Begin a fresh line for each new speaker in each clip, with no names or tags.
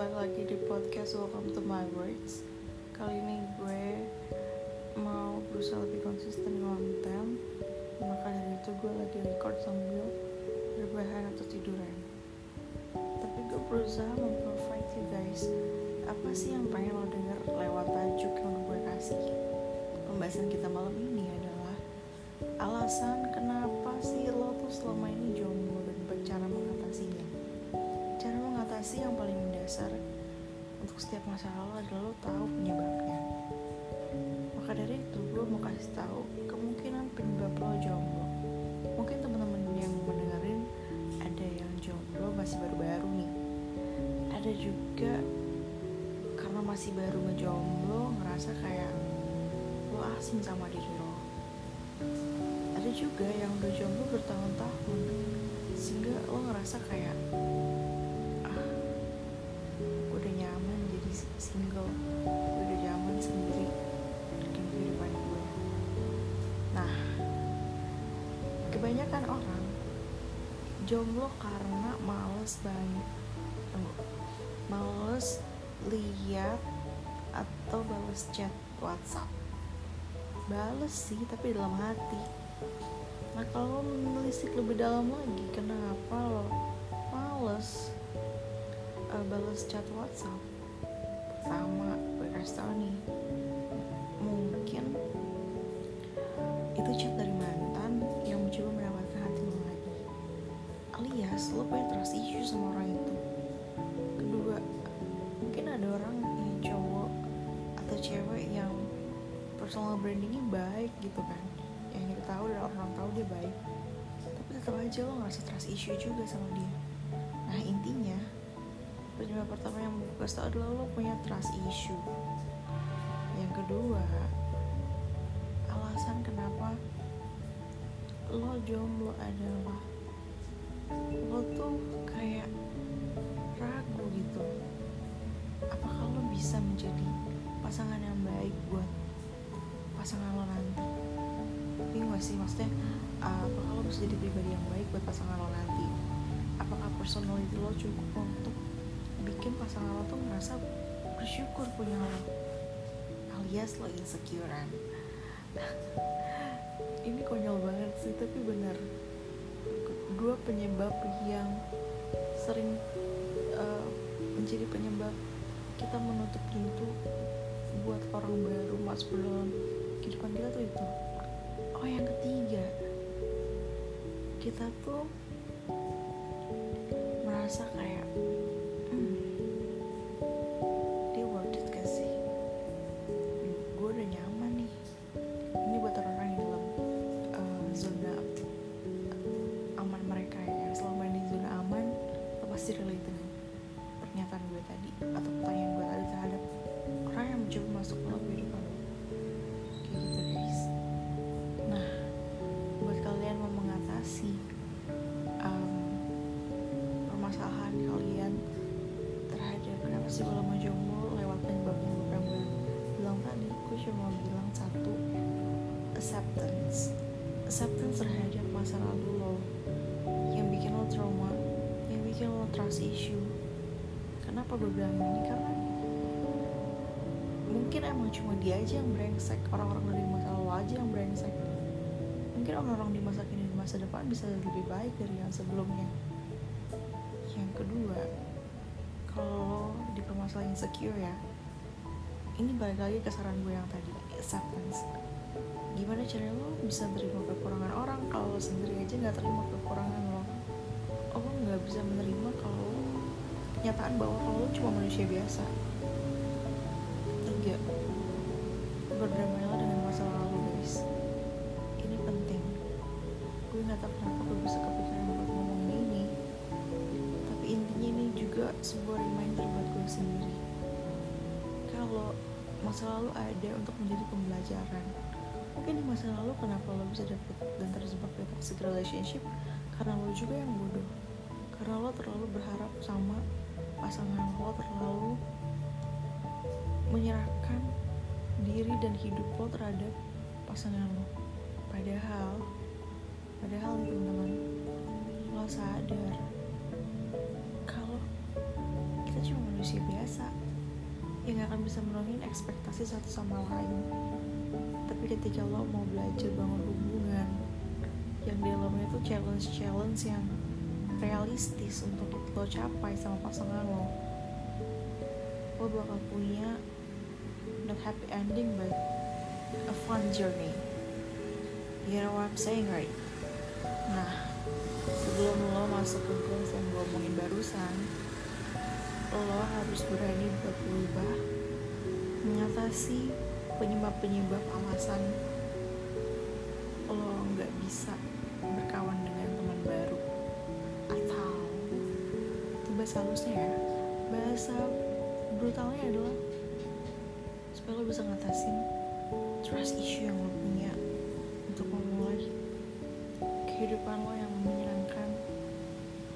balik lagi di podcast Welcome to my words. Kali ini gue mau berusaha lebih konsisten konten Maka dari itu gue lagi record sambil berbahan atau tiduran. Tapi gue berusaha memprovide you guys Apa sih yang pengen lo denger lewat tajuk yang gue kasih. Pembahasan kita malam ini adalah Alasan kenapa sih lo tuh selama ini jomblo dan cara mengatasinya Mengatasi yang paling mendasar untuk setiap masalah adalah lo tahu penyebabnya. Maka dari itu gue mau kasih tahu kemungkinan penyebab lo jomblo. Mungkin teman-teman yang mendengarin ada yang jomblo masih baru-baru nih. Ada juga karena masih baru ngejomblo ngerasa kayak lo asing sama diri lo. Ada juga yang udah jomblo bertahun-tahun sehingga lo ngerasa kayak single. Gue udah zaman sendiri dengan kehidupan gue. Nah kebanyakan orang jomblo karena males banget males lihat atau bales chat WhatsApp. Bales sih tapi dalam hati. Nah kalau menelisik lebih dalam lagi kenapa lo males uh, bales chat WhatsApp pertama gue nih. Mungkin itu chat dari mantan yang mencoba mendapatkan hati lo lagi. Alias lo punya trust issue sama orang itu. Kedua mungkin ada orang yang cowok atau cewek yang personal brandingnya baik gitu kan. Yang kita tahu dan orang tahu dia baik. Tapi tetap aja lo ngerasa trust issue juga sama dia penyebab pertama yang gue tau adalah lo punya trust issue. Yang kedua alasan kenapa lo jomblo adalah lo tuh kayak ragu gitu. Apakah lo bisa menjadi pasangan yang baik buat pasangan lo nanti? Bingung gak sih? Maksudnya uh, apakah lo bisa jadi pribadi yang baik buat pasangan lo nanti? Apakah personality lo cukup untuk bikin pasangan lo tuh ngerasa bersyukur punya lo. Alias lo insecurean ini konyol banget sih tapi benar dua penyebab yang sering uh, menjadi penyebab kita menutup pintu buat orang baru masuk dalam kehidupan kita tuh itu. Oh yang ketiga. Kita tuh merasa kayak permasalahan kalian terhadap kenapa sih kalau mau jomblo lewat penyebab yang gue bilang tadi gue cuma bilang satu acceptance. Acceptance terhadap masa lalu lo. Yang bikin lo trauma bikin lo trust issue. Kenapa gue bilang ini? Karena mungkin emang cuma dia aja yang brengsek. Orang-orang dari masa lalu aja yang brengsek. Mungkin orang-orang di masa kini di masa depan bisa lebih baik dari yang sebelumnya yang kedua kalau di permasalahan insecure ya ini balik lagi ke saran gue yang tadi acceptance. Gimana caranya lo bisa terima kekurangan orang kalau sendiri aja nggak terima kekurangan lo? Lo nggak bisa menerima kalau kenyataan bahwa lo cuma manusia biasa. Tiga berdamailah dengan masa lalu guys. Ini penting. Gue nggak tahu kenapa gue bisa kepikiran sebuah reminder buat gue sendiri. Kalau masa lalu ada untuk menjadi pembelajaran mungkin di masa lalu kenapa lo bisa dapet dan terjebak di toxic relationship? Karena lo juga yang bodoh. Karena lo terlalu berharap sama pasangan lo terlalu menyerahkan diri dan hidup lo terhadap pasangan lo. Padahal padahal nih teman-teman lo sadar kita cuma manusia biasa. Yang gak akan bisa menuhin ekspektasi satu sama lain. Tapi ketika lo mau belajar bangun hubungan yang dalamnya itu challenge-challenge yang realistis untuk lo capai sama pasangan lo. Lo bakal punya not happy ending but a fun journey. You know what I'm saying right? Nah sebelum lo masuk ke goals yang gue omongin barusan lo harus berani buat berubah. Mengatasi penyebab-penyebab alasan lo nggak bisa berkawan dengan teman baru atau itu bahasa halusnya ya bahasa brutalnya adalah supaya lo bisa ngatasin trust issue yang lo punya untuk memulai kehidupan lo yang menyenangkan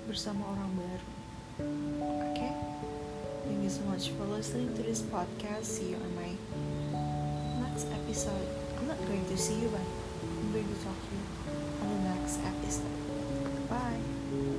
bersama orang baru much for listening to this podcast. See you on my next episode. I'm not going to see you but I'm going to talk to you on the next episode. Bye